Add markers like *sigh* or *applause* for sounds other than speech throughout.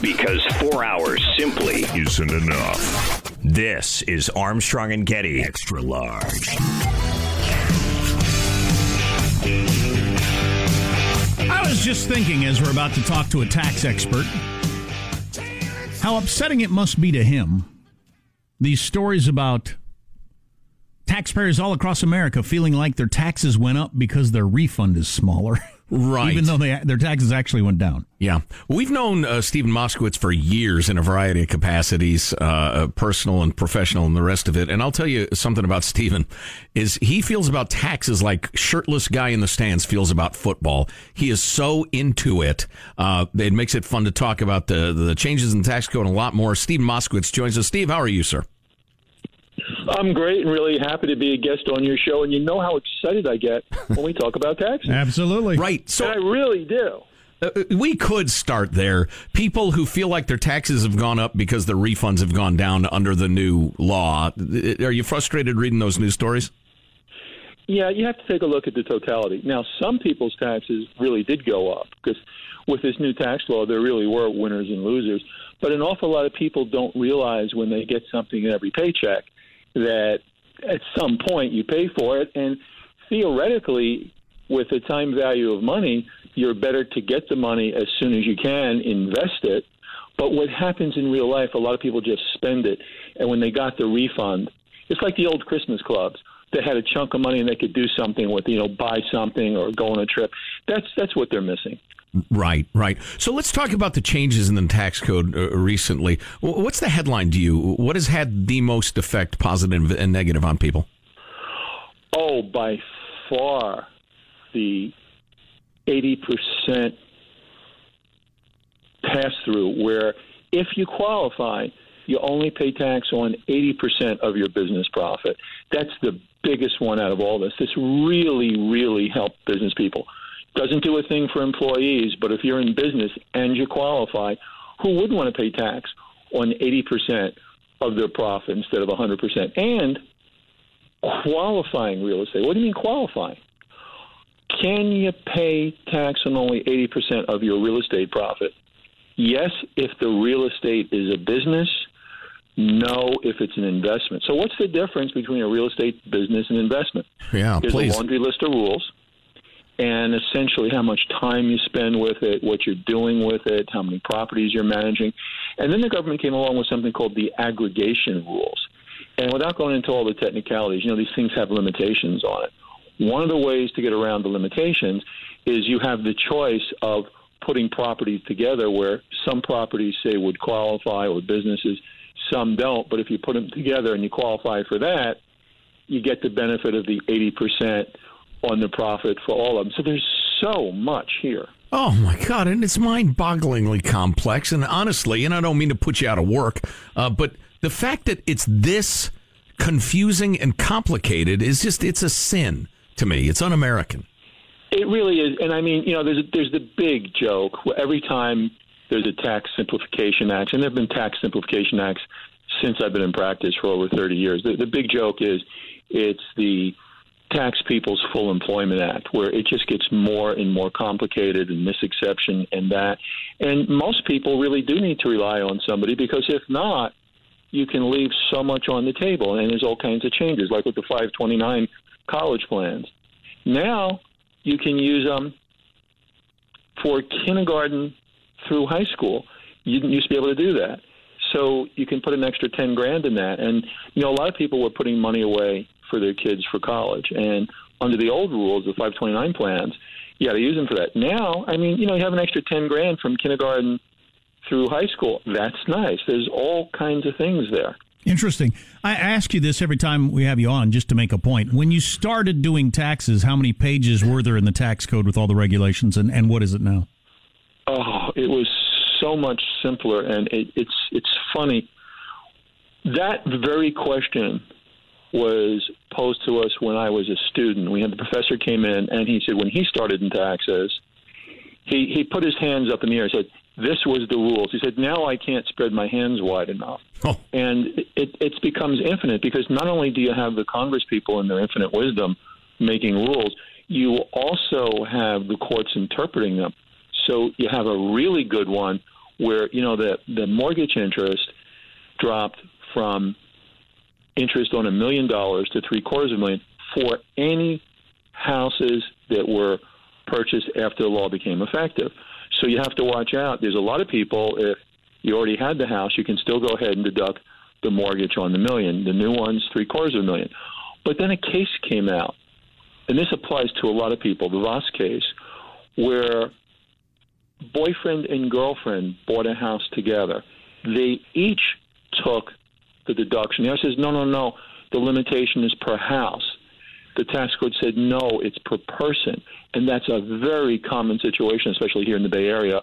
because four hours simply isn't enough. This is Armstrong and Getty Extra Large. I was just thinking as we're about to talk to a tax expert how upsetting it must be to him these stories about taxpayers all across America feeling like their taxes went up because their refund is smaller. *laughs* Right. Even though they, their taxes actually went down. Yeah. We've known uh, Stephen Moskowitz for years in a variety of capacities, uh, uh, personal and professional and the rest of it. And I'll tell you something about Stephen is he feels about taxes like shirtless guy in the stands feels about football. He is so into it. Uh, it makes it fun to talk about the, the changes in the tax code and a lot more. Stephen Moskowitz joins us. Steve, how are you, sir? I'm great and really happy to be a guest on your show. And you know how excited I get when we talk about taxes. *laughs* Absolutely. Right. So and I really do. Uh, we could start there. People who feel like their taxes have gone up because their refunds have gone down under the new law. Are you frustrated reading those news stories? Yeah, you have to take a look at the totality. Now, some people's taxes really did go up because with this new tax law, there really were winners and losers. But an awful lot of people don't realize when they get something in every paycheck that at some point you pay for it. And theoretically, with the time value of money, you're better to get the money as soon as you can, invest it. But what happens in real life, a lot of people just spend it. And when they got the refund, it's like the old Christmas clubs. They had a chunk of money and they could do something with, you know, buy something or go on a trip. That's that's what they're missing. Right, right. So let's talk about the changes in the tax code uh, recently. What's the headline to you? What has had the most effect, positive and negative, on people? Oh, by far, the 80% pass through, where if you qualify, you only pay tax on 80% of your business profit. That's the biggest one out of all this. This really, really helped business people doesn't do a thing for employees, but if you're in business and you qualify, who would want to pay tax on 80% of their profit instead of 100%? And qualifying real estate. What do you mean qualifying? Can you pay tax on only 80% of your real estate profit? Yes, if the real estate is a business. No, if it's an investment. So, what's the difference between a real estate business and investment? Yeah, There's please. a laundry list of rules and essentially how much time you spend with it, what you're doing with it, how many properties you're managing. And then the government came along with something called the aggregation rules. And without going into all the technicalities, you know, these things have limitations on it. One of the ways to get around the limitations is you have the choice of putting properties together where some properties say would qualify or businesses, some don't. But if you put them together and you qualify for that, you get the benefit of the 80% on the profit for all of them. So there's so much here. Oh my God! And it's mind-bogglingly complex. And honestly, and I don't mean to put you out of work, uh, but the fact that it's this confusing and complicated is just—it's a sin to me. It's un-American. It really is, and I mean, you know, there's there's the big joke where every time there's a tax simplification act, and there have been tax simplification acts since I've been in practice for over 30 years. The, the big joke is it's the Tax People's Full Employment Act, where it just gets more and more complicated, and this exception and that. And most people really do need to rely on somebody because if not, you can leave so much on the table, and there's all kinds of changes, like with the 529 college plans. Now you can use them for kindergarten through high school. You didn't used to be able to do that. So you can put an extra 10 grand in that. And, you know, a lot of people were putting money away for their kids for college. And under the old rules, the 529 plans, you got to use them for that. Now, I mean, you know, you have an extra 10 grand from kindergarten through high school. That's nice. There's all kinds of things there. Interesting. I ask you this every time we have you on just to make a point. When you started doing taxes, how many pages were there in the tax code with all the regulations, and, and what is it now? Oh, it was so much simpler, and it, it's it's funny. That very question was posed to us when I was a student. We had the professor came in, and he said when he started in taxes, he he put his hands up in the air and said, "This was the rules." He said, "Now I can't spread my hands wide enough," oh. and it it becomes infinite because not only do you have the Congress people in their infinite wisdom making rules, you also have the courts interpreting them. So you have a really good one where you know the the mortgage interest dropped from interest on a million dollars to three quarters of a million for any houses that were purchased after the law became effective. So you have to watch out. There's a lot of people, if you already had the house, you can still go ahead and deduct the mortgage on the million. The new one's three quarters of a million. But then a case came out, and this applies to a lot of people, the Voss case, where boyfriend and girlfriend bought a house together. They each took the deduction. The other says, no, no, no, the limitation is per house. The tax code said, no, it's per person. And that's a very common situation, especially here in the Bay Area,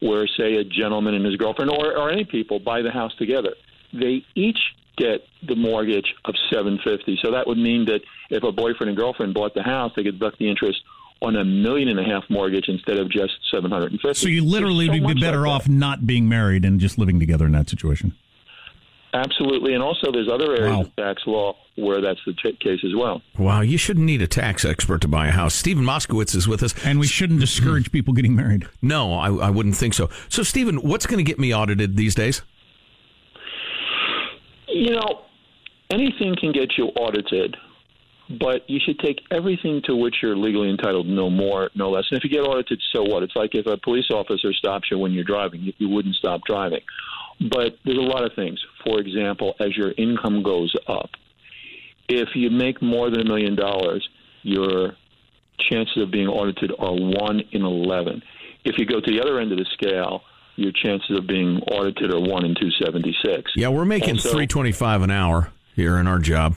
where, say, a gentleman and his girlfriend or, or any people buy the house together. They each get the mortgage of 750 So that would mean that if a boyfriend and girlfriend bought the house, they could deduct the interest on a million and a half mortgage instead of just 750 So you literally so would be better like off not being married and just living together in that situation. Absolutely, and also there's other areas wow. of tax law where that's the t- case as well. Wow, you shouldn't need a tax expert to buy a house. Stephen Moskowitz is with us, and we shouldn't discourage mm. people getting married. No, I, I wouldn't think so. So, Stephen, what's going to get me audited these days? You know, anything can get you audited, but you should take everything to which you're legally entitled, no more, no less. And if you get audited, so what? It's like if a police officer stops you when you're driving, you, you wouldn't stop driving. But there's a lot of things. For example, as your income goes up, if you make more than a million dollars, your chances of being audited are 1 in 11. If you go to the other end of the scale, your chances of being audited are 1 in 276. Yeah, we're making also, 325 an hour here in our job.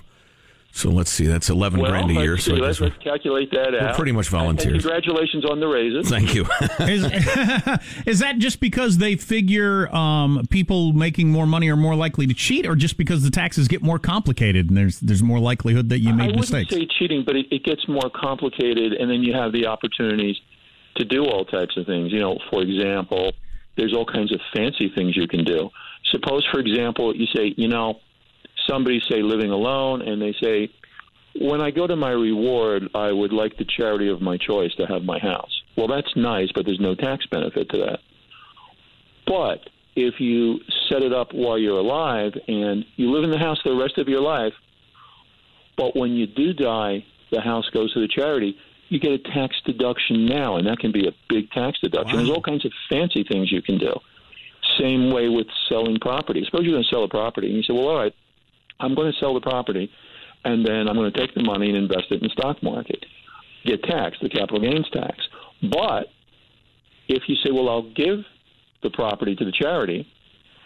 So let's see, that's eleven well, grand a year. So let's, let's calculate that we're out. pretty much volunteers. And congratulations on the raises. Thank you. is, *laughs* is, that just because they figure um, people making more money are more likely to cheat, or just because the taxes get more complicated and there's there's more likelihood that you made I mistakes? I wouldn't say cheating, but it, it gets more complicated, and then you have the opportunities to do all types of things. You know, for example, there's all kinds of fancy things you can do. Suppose, for example, you say, you know somebody say living alone and they say when I go to my reward, I would like the charity of my choice to have my house. Well, that's nice, but there's no tax benefit to that. But if you set it up while you're alive and you live in the house the rest of your life, but when you do die, the house goes to the charity, you get a tax deduction now, and that can be a big tax deduction. Wow. There's all kinds of fancy things you can do. Same way with selling property. Suppose you're going to sell a property, and you say, well, all right, I'm going to sell the property, and then I'm going to take the money and invest it in the stock market, get taxed, the capital gains tax. But If you say, well, I'll give the property to the charity,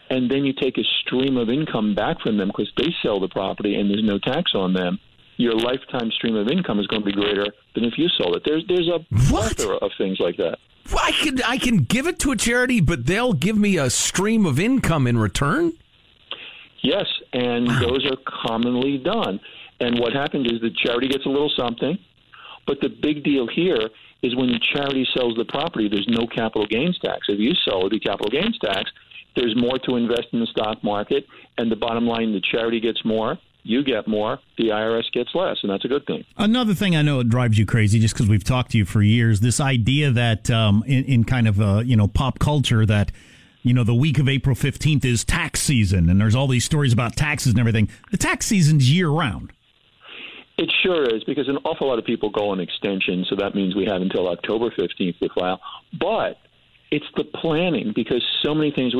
and then you take a stream of income back from them because they sell the property and there's no tax on them, your lifetime stream of income is going to be greater than if you sold it. There's there's a What? plethora of things like that. Well, I can I can give it to a charity, but they'll give me a stream of income in return. Yes, and those are commonly done. And what happens is the charity gets a little something, but the big deal here is when the charity sells the property, there's no capital gains tax. If you sell it, the capital gains tax, there's more to invest in the stock market, and the bottom line, the charity gets more, you get more, the IRS gets less, and that's a good thing. Another thing I know it drives you crazy, just because we've talked to you for years. This idea that um, in, in kind of uh, you know pop culture that you know the week of April fifteenth is tax season, and there's all these stories about taxes and everything. The tax season's year round. It sure is because an awful lot of people go on extension, so that means we have until October 15th to file. But it's the planning because so many things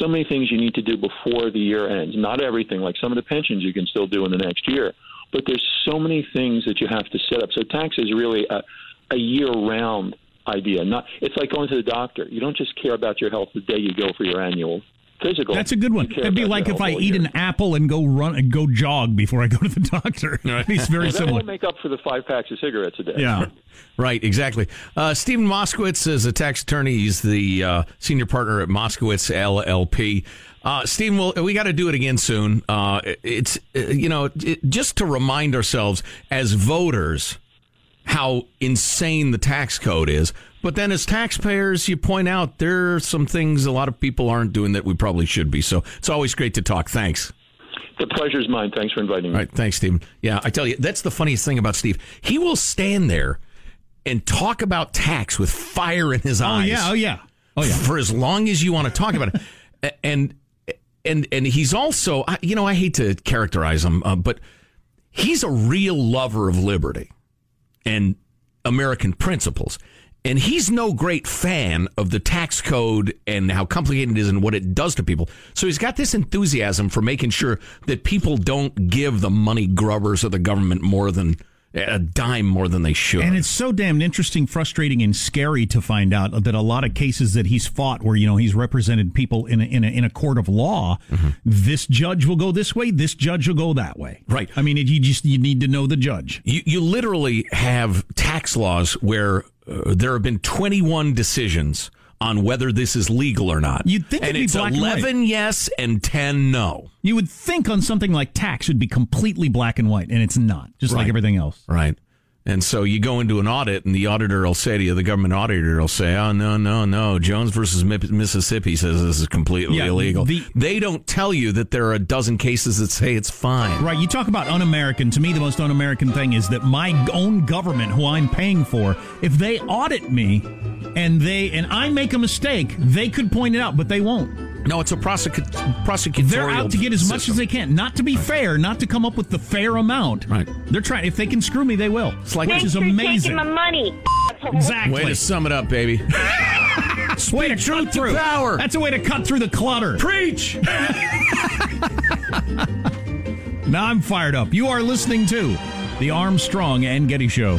so many things you need to do before the year ends. Not everything, like some of the pensions you can still do in the next year, but there's so many things that you have to set up. So tax is really a, a year-round idea. Not it's like going to the doctor. You don't just care about your health the day you go for your annual physical. That's a good one. It'd be like if I eat year. an apple and go run and go jog before I go to the *laughs* doctor. It's very Well, that similar. won't make up for the five packs of cigarettes a day. Yeah. Right, exactly. Uh, Stephen Moskowitz is a tax attorney. He's the uh, senior partner at Moskowitz LLP. Uh, Stephen, we'll, we got to do it again soon. Uh, it's uh, you know it, just to remind ourselves as voters how insane the tax code is. But then, as taxpayers, you point out there are some things a lot of people aren't doing that we probably should be. So it's always great to talk. Thanks. The pleasure's mine. Thanks for inviting me. All right, thanks, Stephen. Yeah, I tell you, that's the funniest thing about Steve. He will stand there and talk about tax with fire in his eyes. Oh eyes. yeah. Oh yeah. Oh yeah. For as long as you want to talk about it, and and and he's also, you know, I hate to characterize him, uh, but he's a real lover of liberty and American principles. And he's no great fan of the tax code and how complicated it is and what it does to people. So he's got this enthusiasm for making sure that people don't give the money grubbers of the government more than a dime more than they should. And it's so damn interesting, frustrating, and scary to find out that a lot of cases that he's fought, where you know he's represented people in a, in a, in a court of law, this judge will go this way, this judge will go that way. Right. I mean, it, you just you need to know the judge. You, you literally have tax laws where uh, there have been 21 decisions on whether this is legal or not. You'd think and it'd be it's black and white. 11 yes and 10 no. You would think on something like tax would be completely black and white, and it's not. Just like everything else. Right. And so you go into an audit, and the auditor will say to you, the government auditor will say, "Oh no, no, no! Jones versus Mississippi says this is completely Yeah, illegal." the- they don't tell you that there are a dozen cases that say it's fine. Right. You talk about un-American. To me, the most un-American thing is that my own government, who I'm paying for, if they audit me and they and I make a mistake, they could point it out, but they won't. No, it's a prosecu- prosecutorial. They're out to get as much as they can, not to be fair, not to come up with the fair amount. Right. They're trying. If they can screw me, they will. It's like which is for amazing. taking my money. Exactly. Way to sum it up, baby. *laughs* way to truth cut to through. power. That's a way to cut through the clutter. Preach. *laughs* Now I'm fired up. You are listening to the Armstrong and Getty Show.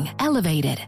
elevated.